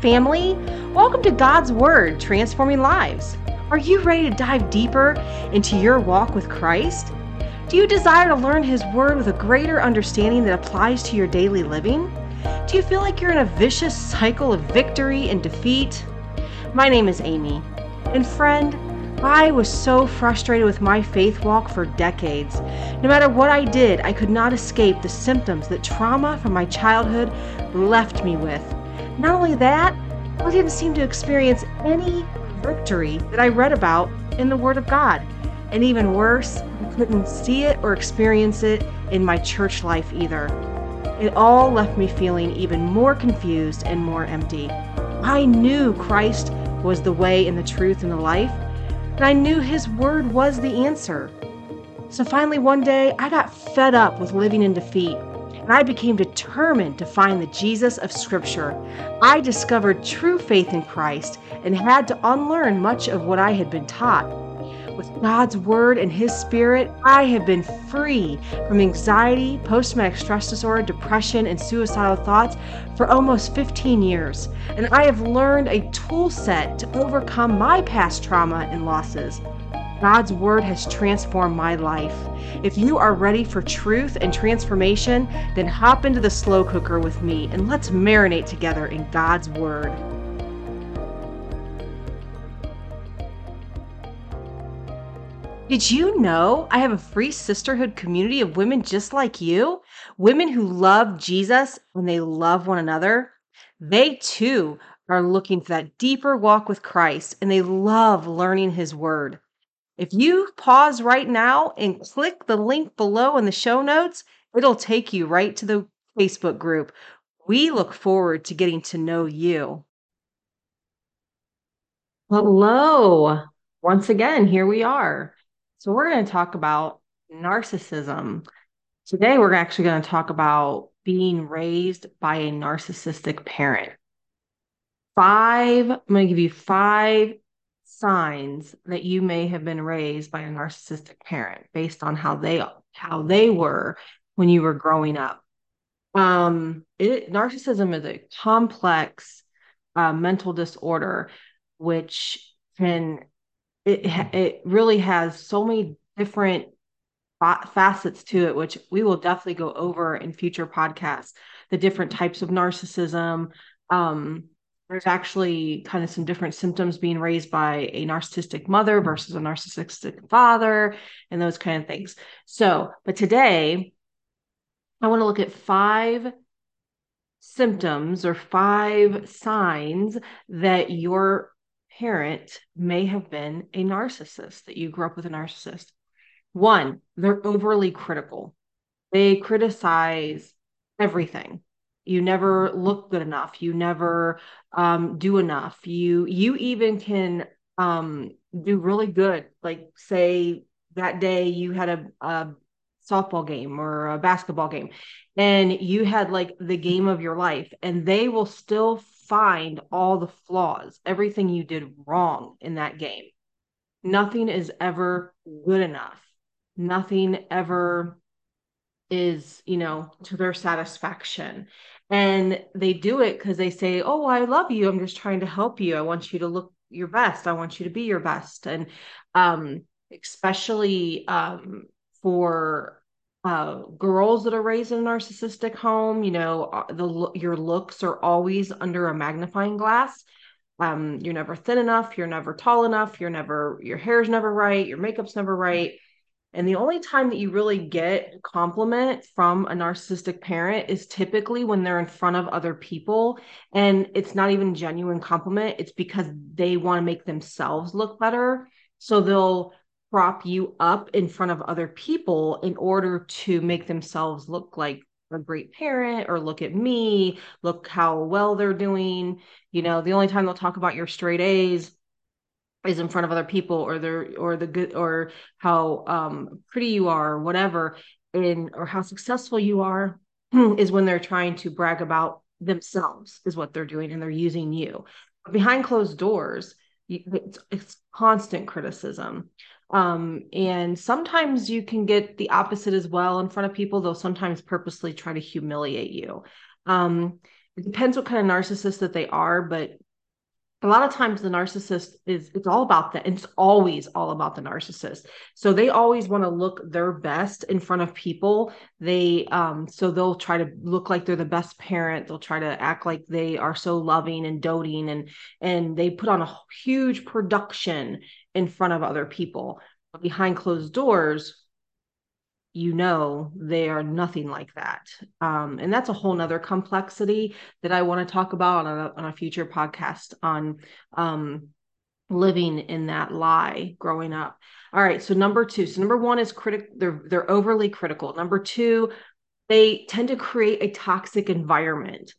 family. Welcome to God's Word, Transforming Lives. Are you ready to dive deeper into your walk with Christ? Do you desire to learn His Word with a greater understanding that applies to your daily living? Do you feel like you're in a vicious cycle of victory and defeat? My name is Amy, and friend, I was so frustrated with my faith walk for decades. No matter what I did, I could not escape the symptoms that trauma from my childhood left me with. Not only that, I didn't seem to experience any victory that I read about in the Word of God. And even worse, I couldn't see it or experience it in my church life either. It all left me feeling even more confused and more empty. I knew Christ was the way and the truth and the life, and I knew His Word was the answer. So finally, one day, I got fed up with living in defeat, and I became determined to find the Jesus of Scripture. I discovered true faith in Christ and had to unlearn much of what I had been taught. With God's Word and His Spirit, I have been free from anxiety, post traumatic stress disorder, depression, and suicidal thoughts for almost 15 years. And I have learned a tool set to overcome my past trauma and losses. God's Word has transformed my life. If you are ready for truth and transformation, then hop into the slow cooker with me and let's marinate together in God's Word. Did you know I have a free sisterhood community of women just like you? Women who love Jesus and they love one another. They too are looking for that deeper walk with Christ and they love learning his word. If you pause right now and click the link below in the show notes, it'll take you right to the Facebook group. We look forward to getting to know you. Hello. Once again, here we are. So, we're going to talk about narcissism. Today, we're actually going to talk about being raised by a narcissistic parent. Five, I'm going to give you five signs that you may have been raised by a narcissistic parent based on how they how they were when you were growing up. Um, it, narcissism is a complex uh, mental disorder which can it it really has so many different facets to it which we will definitely go over in future podcasts the different types of narcissism um, there's actually kind of some different symptoms being raised by a narcissistic mother versus a narcissistic father and those kind of things so but today i want to look at five symptoms or five signs that your parent may have been a narcissist, that you grew up with a narcissist. One, they're overly critical. They criticize everything. You never look good enough. You never um, do enough. You you even can um, do really good. Like say that day you had a, a softball game or a basketball game, and you had like the game of your life, and they will still find all the flaws, everything you did wrong in that game. Nothing is ever good enough. Nothing ever is, you know, to their satisfaction. And they do it because they say, Oh, I love you. I'm just trying to help you. I want you to look your best. I want you to be your best. And um, especially um, for uh, girls that are raised in a narcissistic home, you know, uh, the your looks are always under a magnifying glass. Um, you're never thin enough, you're never tall enough, you're never your hair's never right, your makeup's never right. And the only time that you really get compliment from a narcissistic parent is typically when they're in front of other people. And it's not even genuine compliment, it's because they want to make themselves look better. So they'll prop you up in front of other people in order to make themselves look like a great parent or look at me, look how well they're doing. You know, the only time they'll talk about your straight A's is in front of other people or their or the good or how um pretty you are or whatever in or how successful you are is when they're trying to brag about themselves is what they're doing and they're using you. But behind closed doors, it's, it's constant criticism um, and sometimes you can get the opposite as well in front of people, they'll sometimes purposely try to humiliate you. Um, it depends what kind of narcissist that they are, but a lot of times the narcissist is it's all about that it's always all about the narcissist. So they always want to look their best in front of people. They um so they'll try to look like they're the best parent. They'll try to act like they are so loving and doting and and they put on a huge production in front of other people. But behind closed doors you know they are nothing like that. Um, and that's a whole nother complexity that i want to talk about on a, on a future podcast on um, living in that lie growing up. All right so number two so number one is critic they're they're overly critical. Number two they tend to create a toxic environment.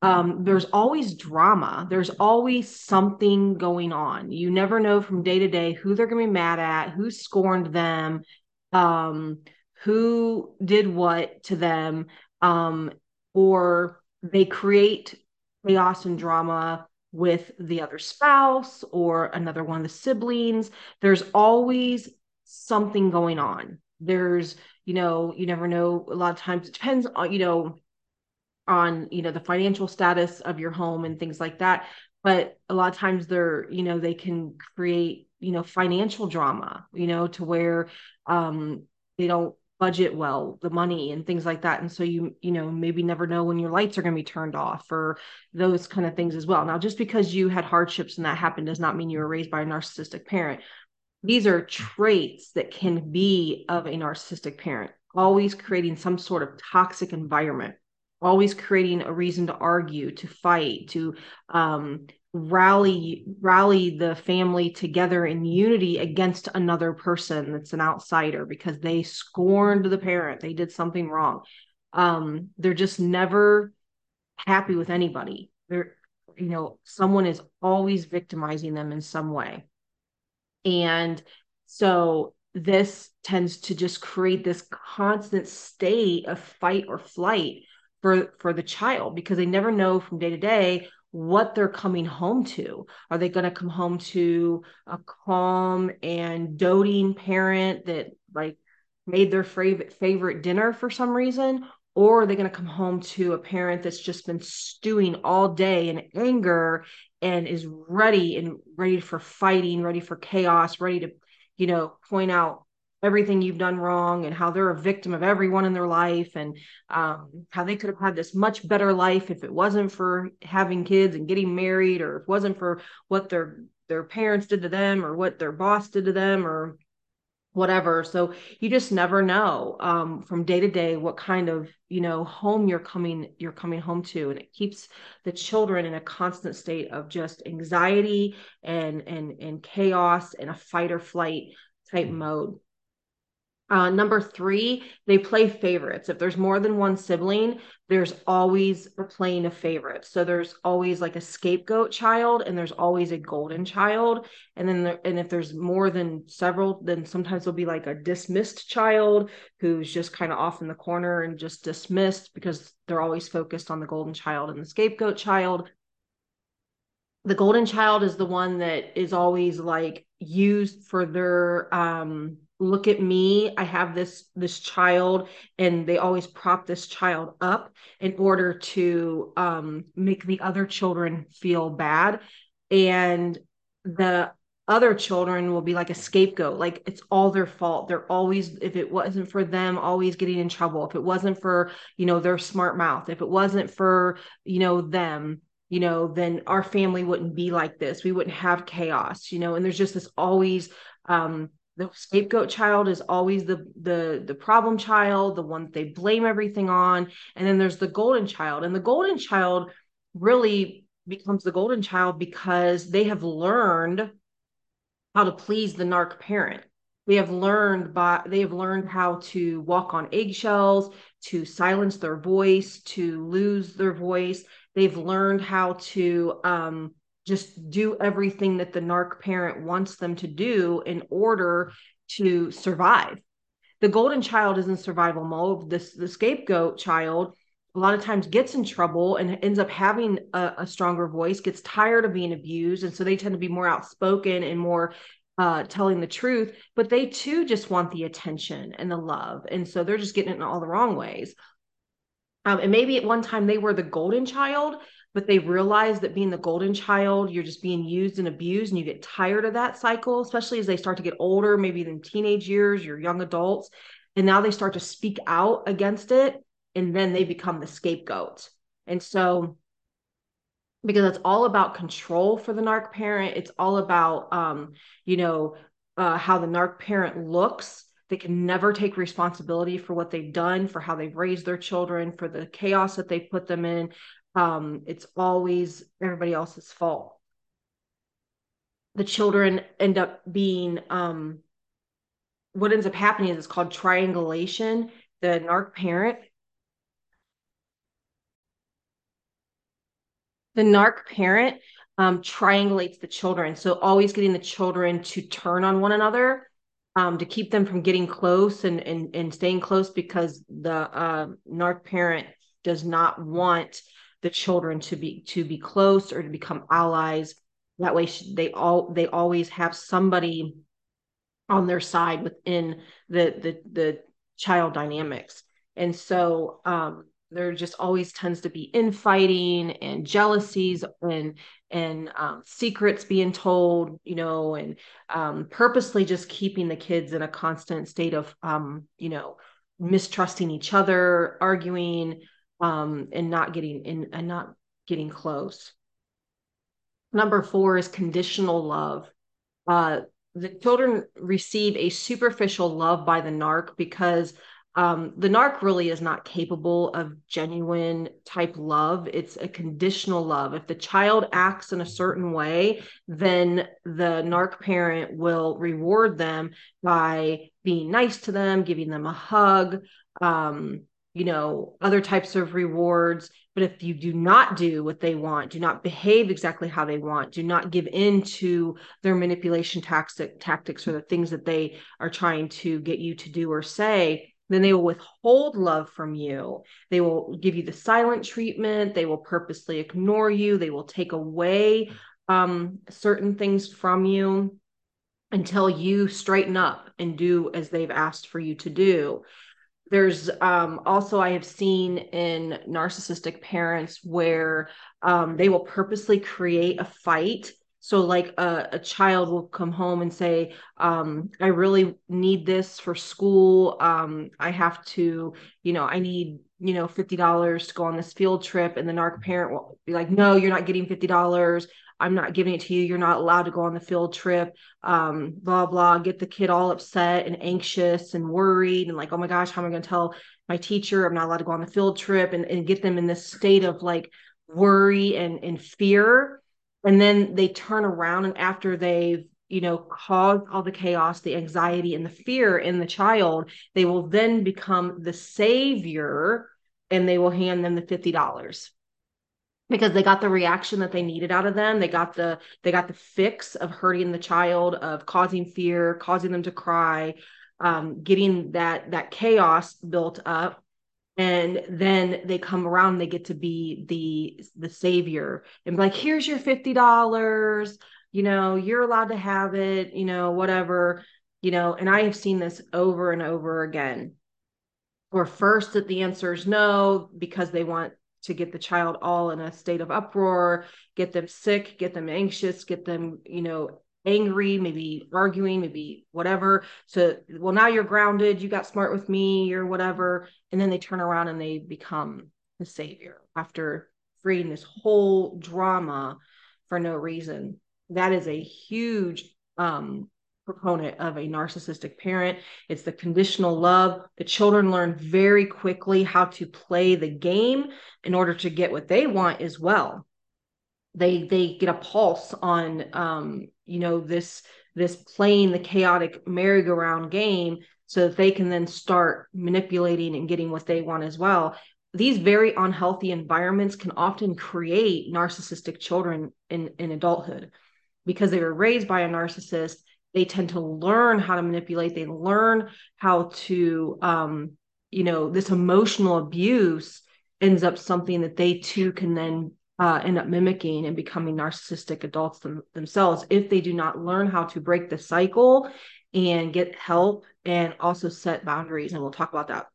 Um, there's always drama. There's always something going on. You never know from day to day who they're going to be mad at, who scorned them, um, who did what to them, um, or they create chaos and drama with the other spouse or another one of the siblings. There's always something going on. There's, you know, you never know. A lot of times it depends on, you know, on, you know, the financial status of your home and things like that. But a lot of times they're, you know, they can create, you know, financial drama, you know, to where um, they don't budget well the money and things like that. And so you you know maybe never know when your lights are going to be turned off or those kind of things as well. Now just because you had hardships and that happened does not mean you were raised by a narcissistic parent. These are traits that can be of a narcissistic parent. Always creating some sort of toxic environment. Always creating a reason to argue to fight to um, rally rally the family together in unity against another person that's an outsider because they scorned the parent. They did something wrong. Um they're just never happy with anybody. They're you know someone is always victimizing them in some way. And so this tends to just create this constant state of fight or flight for for the child because they never know from day to day what they're coming home to. Are they going to come home to a calm and doting parent that like made their favorite favorite dinner for some reason? Or are they going to come home to a parent that's just been stewing all day in anger and is ready and ready for fighting, ready for chaos, ready to, you know, point out everything you've done wrong and how they're a victim of everyone in their life and um, how they could have had this much better life if it wasn't for having kids and getting married or if it wasn't for what their their parents did to them or what their boss did to them or whatever. So you just never know um, from day to day what kind of you know home you're coming you're coming home to. And it keeps the children in a constant state of just anxiety and and and chaos and a fight or flight type mode uh, number three, they play favorites. If there's more than one sibling, there's always a playing of favorites. So there's always like a scapegoat child, and there's always a golden child. And then, there, and if there's more than several, then sometimes there'll be like a dismissed child who's just kind of off in the corner and just dismissed because they're always focused on the golden child and the scapegoat child. The golden child is the one that is always like used for their um look at me i have this this child and they always prop this child up in order to um, make the other children feel bad. And the other children will be like a scapegoat like it's all their fault. They're always if it wasn't for them always getting in trouble. If it wasn't for you know their smart mouth if it wasn't for you know them you know then our family wouldn't be like this. We wouldn't have chaos you know and there's just this always um the scapegoat child is always the the the problem child the one they blame everything on. And then there's the golden child. And the golden child really becomes the golden child because they have learned how to please the narc parent. They have learned by they have learned how to walk on eggshells to silence their voice to lose their voice. They've learned how to um, just do everything that the narc parent wants them to do in order to survive. The golden child is in survival mode. This the scapegoat child a lot of times gets in trouble and ends up having a, a, stronger voice, gets tired of being abused, and so they tend to be more outspoken and more uh, telling the truth. But they too just want the attention and the love, and so they're just getting it in all the wrong ways. Um, and maybe at one time they were the golden child, but they realize that being the golden child, you're just being used and abused, and you get tired of that cycle, especially as they start to get older, maybe in teenage years, you're young adults. And now they start to speak out against it, and then they become the scapegoat. And so, because it's all about control for the narc parent, it's all about, um, you know, uh, how the narc parent looks they can never take responsibility for what they've done, for how they've raised their children, for the chaos that they put them in. Um, it's always everybody else's fault. The children end up being um, what ends up happening is it's called triangulation. The narc parent the narc parent um, triangulates the children. So always getting the children to turn on one another um, to keep them from getting close and, and, and staying close because the uh, narc parent does not want the children to be to be close or to become allies. That way, they all they always have somebody on their side within the the the child dynamics. And so um, there just always tends to be infighting and jealousies and and um, secrets being told you know and um, purposely just keeping the kids in a constant state of um, you know mistrusting each other arguing um, and not getting in and not getting close number four is conditional love uh, the children receive a superficial love by the narc because um, the narc really is not capable of genuine type love. It's a conditional love. If the child acts in a certain way, then the narc parent will reward them by being nice to them, giving them a hug, um, you know, other types of rewards. But if you do not do what they want, do not behave exactly how they want, do not give in to their manipulation tactic, tactics or the things that they are trying to get you to do or say, then they will withhold love from you. They will give you the silent treatment. They will purposely ignore you. They will take away um, certain things from you until you straighten up and do as they've asked for you to do. There's um, also, I have seen in narcissistic parents where um, they will purposely create a fight so like a, a child will come home and say, um, I really need this for school. Um, I have to, you know, I need, you know, $50 to go on this field trip. And the narc parent will be like, no, you're not getting $50. I'm not giving it to you. You're not allowed to go on the field trip. Um, blah, blah, get the kid all upset and anxious and worried and like, oh my gosh, how am I going to tell my teacher I'm not allowed to go on the field trip and, and get them in this state of like worry and, and fear and then they turn around and after they've you know caused all the chaos the anxiety and the fear in the child they will then become the savior and they will hand them the $50 because they got the reaction that they needed out of them. They got the they got the fix of hurting the child of causing fear causing them to cry um, getting that that chaos built up. And then they come around they get to be the the savior and be like here's your $50 you know you're allowed to have it you know whatever. You know and i have seen this over and over again. Or first that the answer is no because they want to get the child all in a state of uproar get them sick get them anxious get them you know angry, maybe arguing, maybe whatever. So, well, now you're grounded, you got smart with me or whatever. And then they turn around and they become the savior after creating this whole drama for no reason. That is a huge um, proponent of a narcissistic parent. It's the conditional love. The children learn very quickly how to play the game in order to get what they want as well they they get a pulse on um, you know this this playing the chaotic merry-go-round game so that they can then start manipulating and getting what they want as well these very unhealthy environments can often create narcissistic children in, in adulthood because they were raised by a narcissist they tend to learn how to manipulate they learn how to um, you know this emotional abuse ends up something that they too can then uh, end up mimicking and becoming narcissistic adults them, themselves if they do not learn how to break the cycle and get help and also set boundaries. And we'll talk about that.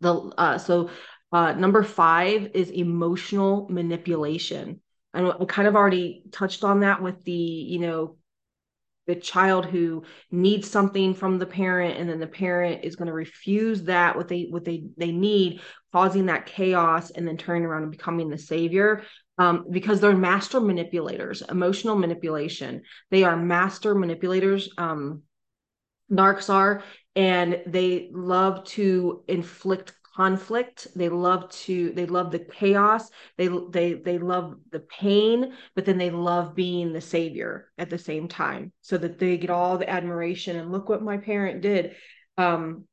The uh, so Uh, number five is emotional manipulation. And I kind of already touched on that with the, you know, the child who needs something from the parent and then the parent is going to refuse that what they what they they need causing that chaos and then turning around and becoming the savior. Um, because they're master manipulators emotional manipulation. They are master manipulators um, narcs are and they love to inflict conflict. They love to they love the chaos. They they they love the pain but then they love being the savior at the same time so that they get all the admiration. And look what my parent did. Um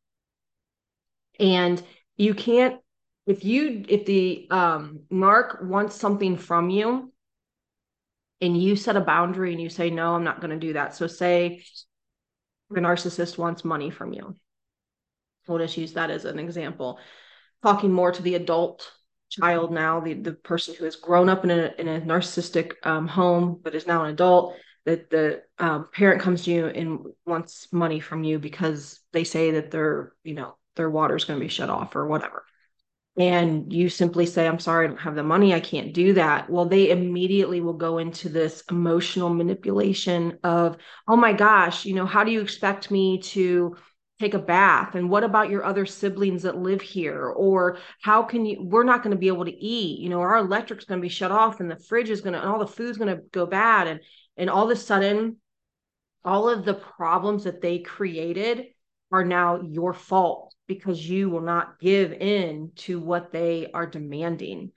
and you can't if you if the um narc wants something from you and you set a boundary and you say no i'm not going to do that. So say the narcissist wants money from you we'll just use that as an example. Talking more to the adult child now, the, the person who has grown up in a, in a narcissistic um, home but is now an adult, that the um, parent comes to you and wants money from you because they say that their, you know, their water is going to be shut off or whatever. And you simply say, I'm sorry, I don't have the money. I can't do that. Well, they immediately will go into this emotional manipulation of, oh my gosh, you know, how do you expect me to take a bath? And what about your other siblings that live here? Or how can you we're not going to be able to eat you know our electric's going to be shut off and the fridge is going to and all the food's going to go bad. And and all of a sudden all of the problems that they created are now your fault because you will not give in to what they are demanding.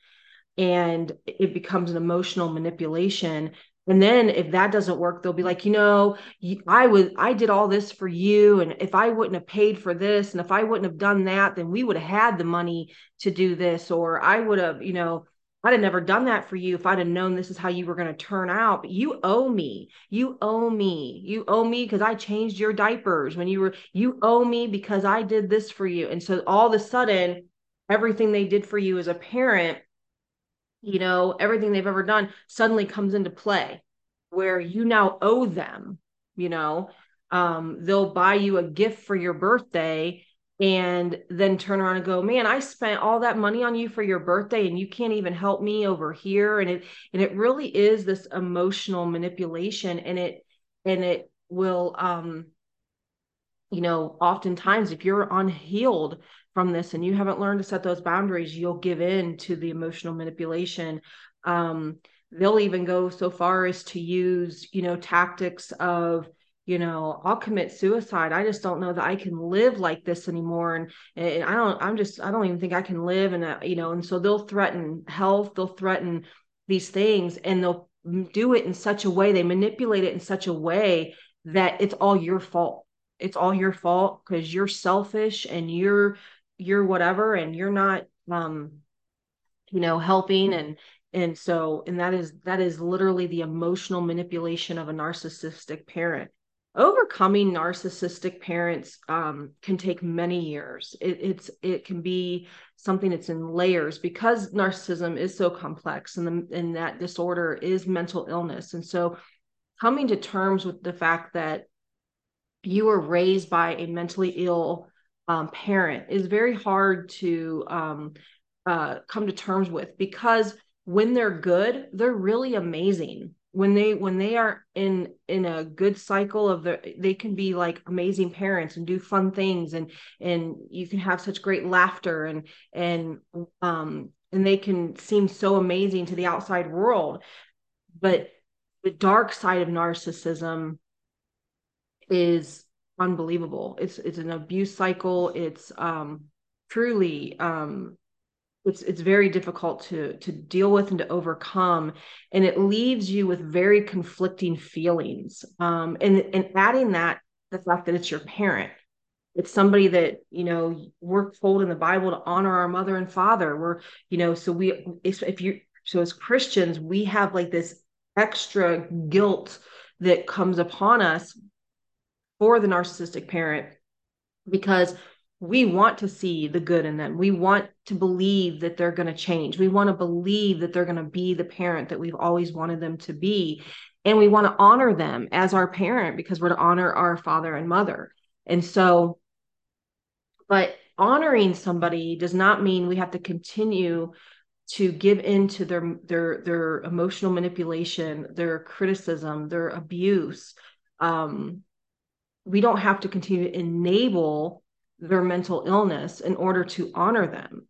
And it becomes an emotional manipulation and then if that doesn't work, they'll be like, you know, I was I did all this for you and if I wouldn't have paid for this and if I wouldn't have done that, then we would have had the money to do this or I would have, you know, I'd have never done that for you if I'd have known this is how you were going to turn out. But you owe me. You owe me. You owe me because I changed your diapers when you were, you owe me because I did this for you. And so all of a sudden, everything they did for you as a parent you know, everything they've ever done suddenly comes into play where you now owe them, you know, um, they'll buy you a gift for your birthday and then turn around and go, man, I spent all that money on you for your birthday and you can't even help me over here. And it, and it really is this emotional manipulation and it, and it will, um, you know, oftentimes if you're unhealed from this and you haven't learned to set those boundaries, you'll give in to the emotional manipulation. Um, they'll even go so far as to use, you know, tactics of, you know, I'll commit suicide. I just don't know that I can live like this anymore. And, and I don't, I'm just, I don't even think I can live. And, you know, and so they'll threaten health, they'll threaten these things and they'll do it in such a way, they manipulate it in such a way that it's all your fault. It's all your fault because you're selfish and you're you're whatever and you're not um you know helping. And and so and that is that is literally the emotional manipulation of a narcissistic parent. Overcoming narcissistic parents um, can take many years. It, it's it can be something that's in layers because narcissism is so complex and the, and that disorder is mental illness. And so coming to terms with the fact that you were raised by a mentally ill um, parent is very hard to um, uh, come to terms with because when they're good, they're really amazing. When they when they are in in a good cycle of the, they can be like amazing parents and do fun things and and you can have such great laughter and and um and they can seem so amazing to the outside world. But the dark side of narcissism is unbelievable. It's it's an abuse cycle. It's um truly um it's it's very difficult to to deal with and to overcome and it leaves you with very conflicting feelings um and and adding that the fact that it's your parent it's somebody that you know we're told in the bible to honor our mother and father we're you know so we if, if you so as christians we have like this extra guilt that comes upon us for the narcissistic parent because we want to see the good in them. We want to believe that they're going to change. We want to believe that they're going to be the parent that we've always wanted them to be. And we want to honor them as our parent because we're to honor our father and mother. And so, but honoring somebody does not mean we have to continue to give in to their their their emotional manipulation, their criticism, their abuse. Um, we don't have to continue to enable their mental illness in order to honor them.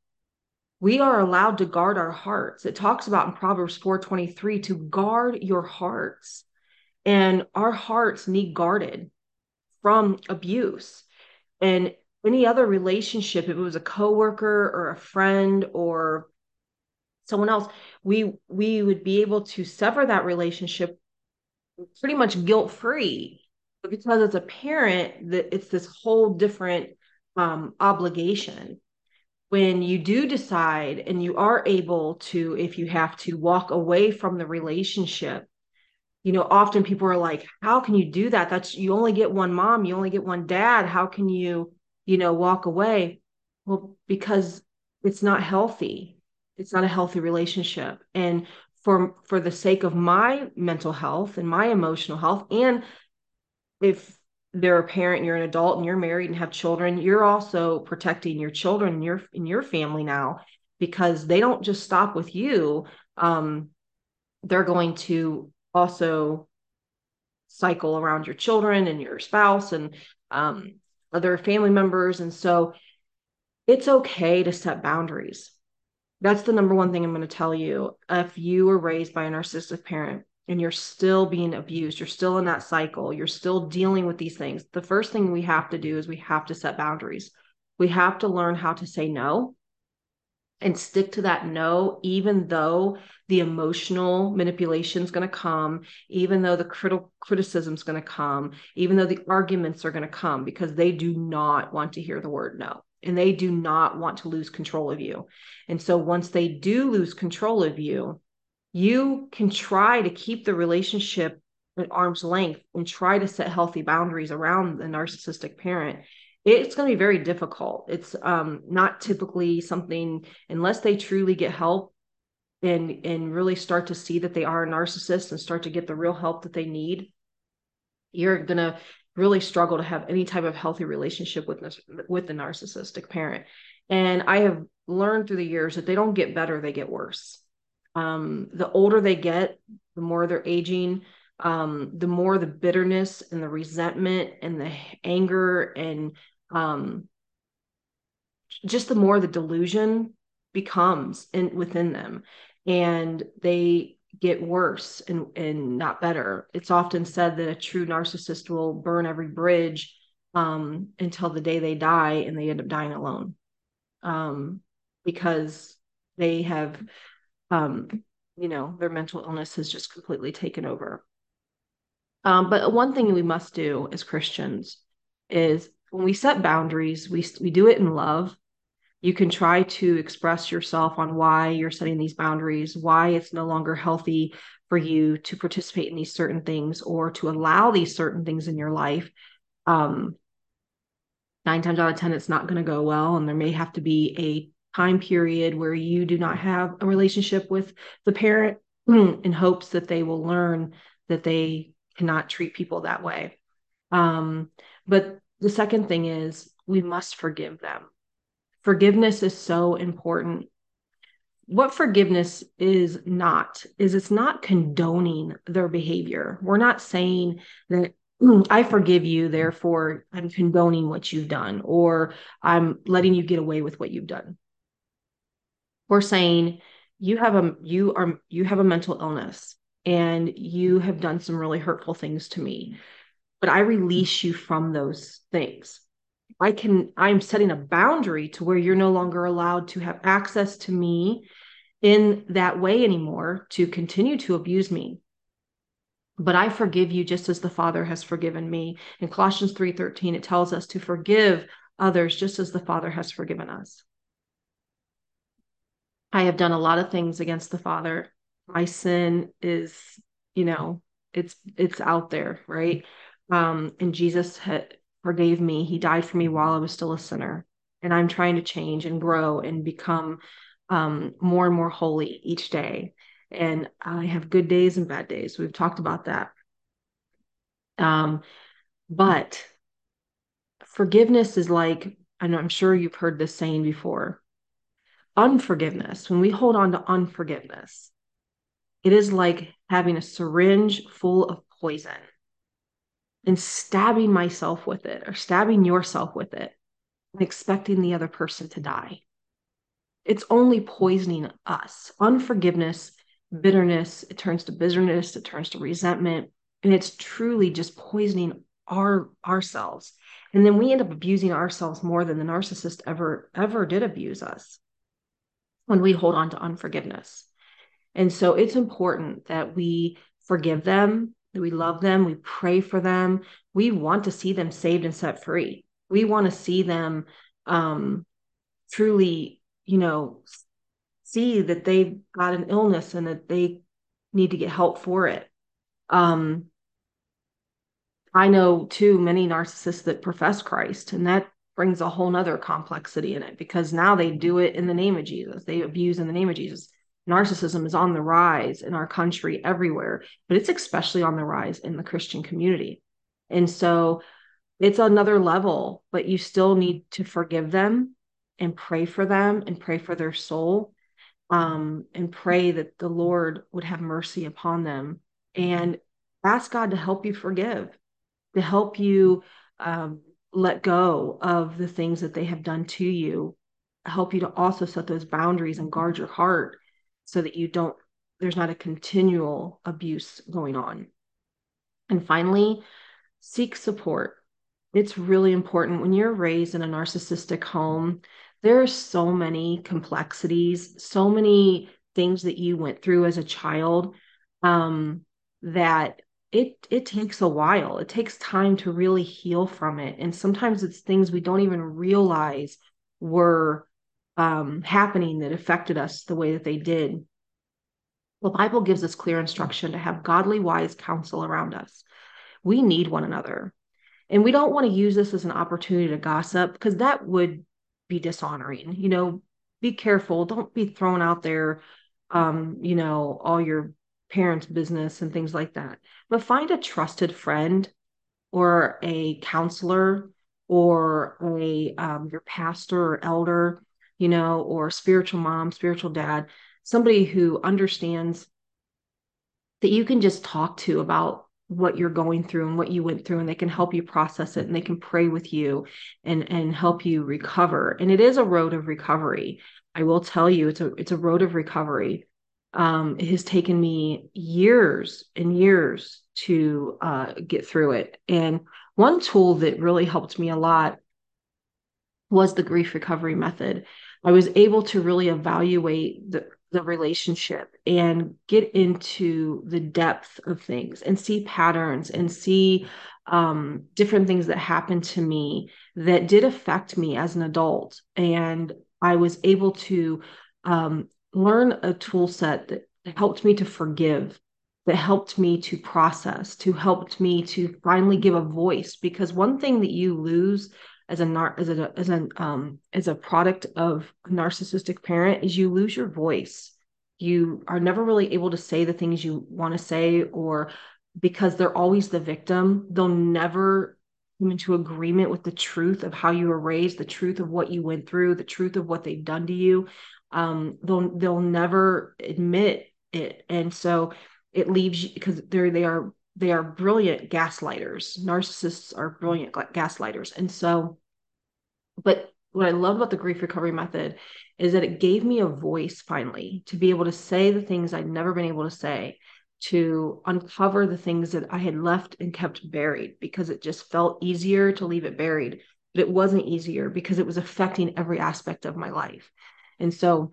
We are allowed to guard our hearts. It talks about in Proverbs 4:23 to guard your hearts. And our hearts need guarded from abuse. And any other relationship, if it was a coworker or a friend or someone else, we we would be able to sever that relationship pretty much guilt free. Because as a parent, that it's this whole different um, obligation. When you do decide and you are able to, if you have to, walk away from the relationship, you know, often people are like, "How can you do that? That's you only get one mom, you only get one dad. How can you, you know, walk away?" Well, because it's not healthy it's not a healthy relationship and for for the sake of my mental health and my emotional health and if they're a parent you're an adult and you're married and have children you're also protecting your children and your in your family now because they don't just stop with you. Um, they're going to also cycle around your children and your spouse and um, other family members. And so it's okay to set boundaries. That's the number one thing I'm going to tell you. If you were raised by a narcissistic parent and you're still being abused, you're still in that cycle, you're still dealing with these things, the first thing we have to do is we have to set boundaries. We have to learn how to say no and stick to that no, even though the emotional manipulation is going to come, even though the critical criticism is going to come, even though the arguments are going to come, because they do not want to hear the word no and they do not want to lose control of you. And so once they do lose control of you, you can try to keep the relationship at arm's length and try to set healthy boundaries around the narcissistic parent it's going to be very difficult it's um, not typically something unless they truly get help and and really start to see that they are a narcissist and start to get the real help that they need you're going to really struggle to have any type of healthy relationship with with the narcissistic parent. And I have learned through the years that they don't get better; they get worse. Um, the older they get, the more they're aging, um, the more the bitterness and the resentment and the anger and um, just the more the delusion becomes in within them, and they get worse and, and not better. It's often said that a true narcissist will burn every bridge um, until the day they die and they end up dying alone um, because they have, um, you know, their mental illness has just completely taken over. Um, but one thing we must do as Christians is when we set boundaries, we, we do it in love you can try to express yourself on why you're setting these boundaries, why it's no longer healthy for you to participate in these certain things or to allow these certain things in your life. Um, nine times out of 10, it's not going to go well. And there may have to be a time period where you do not have a relationship with the parent in hopes that they will learn that they cannot treat people that way. Um, but the second thing is we must forgive them. Forgiveness is so important. What forgiveness is not is it's not condoning their behavior. We're not saying that i forgive you therefore i'm condoning what you've done or i'm letting you get away with what you've done we're saying you have a you are you have a mental illness and you have done some really hurtful things to me but i release you from those things I can, I'm setting a boundary to where you're no longer allowed to have access to me in that way anymore to continue to abuse me. But I forgive you just as the Father has forgiven me. In Colossians 3:13, it tells us to forgive others just as the Father has forgiven us. I have done a lot of things against the Father. My sin is, you know, it's it's out there, right? Um, and Jesus had forgave me. He died for me while I was still a sinner. And I'm trying to change and grow and become um, more and more holy each day. And I have good days and bad days. We've talked about that. Um, but forgiveness is like and I'm sure you've heard this saying before unforgiveness, when we hold on to unforgiveness, it is like having a syringe full of poison and stabbing myself with it or stabbing yourself with it and expecting the other person to die. It's only poisoning us. Unforgiveness, bitterness, it turns to bitterness, it turns to resentment, and it's truly just poisoning our ourselves. And then we end up abusing ourselves more than the narcissist ever ever did abuse us when we hold on to unforgiveness. And so it's important that we forgive them, that we love them, we pray for them. We want to see them saved and set free. We want to see them um, truly, you know, see that they've got an illness and that they need to get help for it. Um, I know too many narcissists that profess Christ, and that brings a whole nother complexity in it because now they do it in the name of Jesus. They abuse in the name of Jesus narcissism is on the rise in our country everywhere, but it's especially on the rise in the Christian community. And so it's another level, but you still need to forgive them and pray for them and pray for their soul um, and pray that the Lord would have mercy upon them and ask God to help you forgive, to help you um, let go of the things that they have done to you, help you to also set those boundaries and guard your heart so that you don't there's not a continual abuse going on. And finally seek support. It's really important. When you're raised in a narcissistic home there are so many complexities so many things that you went through as a child um, that it it takes a while it takes time to really heal from it and sometimes it's things we don't even realize were um, happening that affected us the way that they did. The Bible gives us clear instruction to have godly, wise counsel around us. We need one another. And we don't want to use this as an opportunity to gossip because that would be dishonoring. You know, be careful. Don't be thrown out there, um, you know, all your parents' business and things like that. But find a trusted friend or a counselor or a um, your pastor or elder you know, or spiritual mom, spiritual dad, somebody who understands that you can just talk to about what you're going through and what you went through and they can help you process it and they can pray with you and and help you recover. And it is a road of recovery. I will tell you it's a it's a road of recovery um, it has taken me years and years to uh, get through it and one tool that really helped me a lot was the grief recovery method I was able to really evaluate the, the relationship and get into the depth of things and see patterns and see um, different things that happened to me that did affect me as an adult. And I was able to um, learn a tool set that helped me to forgive that helped me to process, to helped me to finally give a voice. Because one thing that you lose as a as a as an um as a product of a narcissistic parent is you lose your voice you are never really able to say the things you want to say or because they're always the victim they'll never come into agreement with the truth of how you were raised the truth of what you went through the truth of what they've done to you um they'll they'll never admit it and so it leaves you because they're they are they are brilliant gaslighters. Narcissists are brilliant gaslighters. And so, but what I love about the grief recovery method is that it gave me a voice finally to be able to say the things I'd never been able to say, to uncover the things that I had left and kept buried because it just felt easier to leave it buried. But it wasn't easier because it was affecting every aspect of my life. And so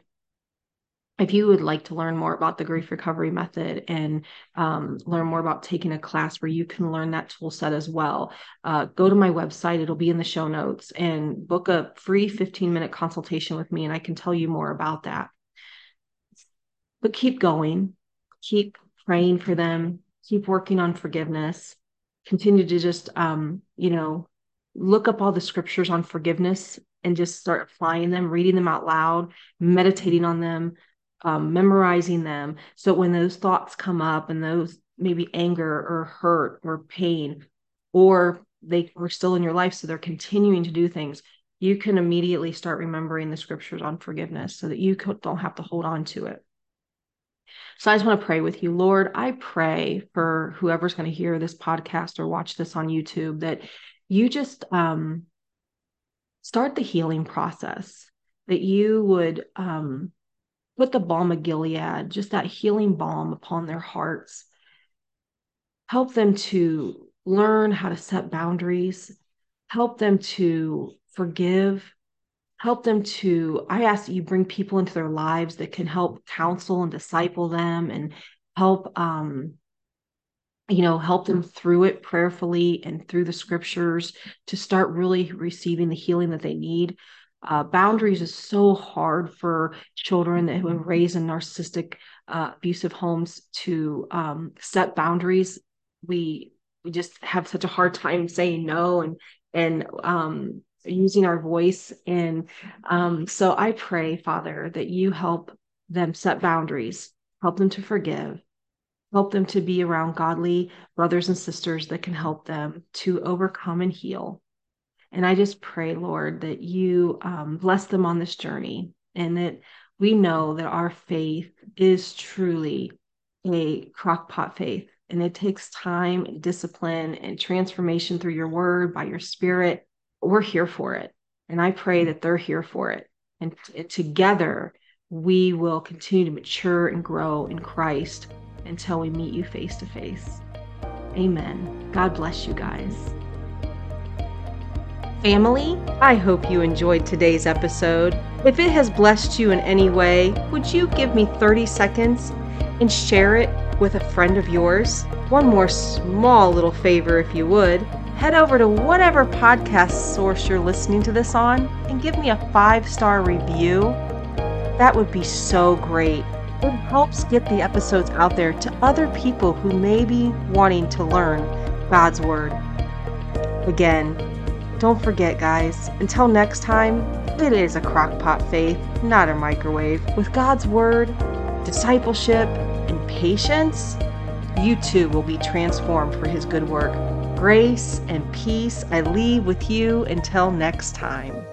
if you would like to learn more about the grief recovery method and um, learn more about taking a class where you can learn that tool set as well, uh, go to my website. It'll be in the show notes and book a free 15 minute consultation with me, and I can tell you more about that. But keep going, keep praying for them, keep working on forgiveness, continue to just, um, you know, look up all the scriptures on forgiveness and just start applying them, reading them out loud, meditating on them, um, memorizing them. So when those thoughts come up and those maybe anger or hurt or pain, or they were still in your life, so they're continuing to do things, you can immediately start remembering the scriptures on forgiveness so that you don't have to hold on to it. So I just want to pray with you. Lord, I pray for whoever's going to hear this podcast or watch this on YouTube that you just um, start the healing process, that you would um, put the balm of Gilead, just that healing balm upon their hearts. Help them to learn how to set boundaries, help them to forgive, help them to. I ask that you bring people into their lives that can help counsel and disciple them and help um, you know, help them through it prayerfully and through the scriptures to start really receiving the healing that they need. Uh, boundaries is so hard for children that have been raised in narcissistic, uh, abusive homes to um, set boundaries. We we just have such a hard time saying no and and um, using our voice. And um, so I pray, Father, that you help them set boundaries, help them to forgive, help them to be around godly brothers and sisters that can help them to overcome and heal. And I just pray, Lord, that you um, bless them on this journey and that we know that our faith is truly a crockpot faith. And it takes time and discipline and transformation through your word by your spirit. We're here for it. And I pray that they're here for it. And, and together, we will continue to mature and grow in Christ until we meet you face to face. Amen. God bless you guys. Family, I hope you enjoyed today's episode. If it has blessed you in any way, would you give me 30 seconds and share it with a friend of yours? One more small little favor, if you would. Head over to whatever podcast source you're listening to this on and give me a five star review. That would be so great. It helps get the episodes out there to other people who may be wanting to learn God's Word. Again, don't forget, guys, until next time, it is a crockpot faith, not a microwave. With God's Word, discipleship, and patience, you too will be transformed for His good work. Grace and peace I leave with you until next time.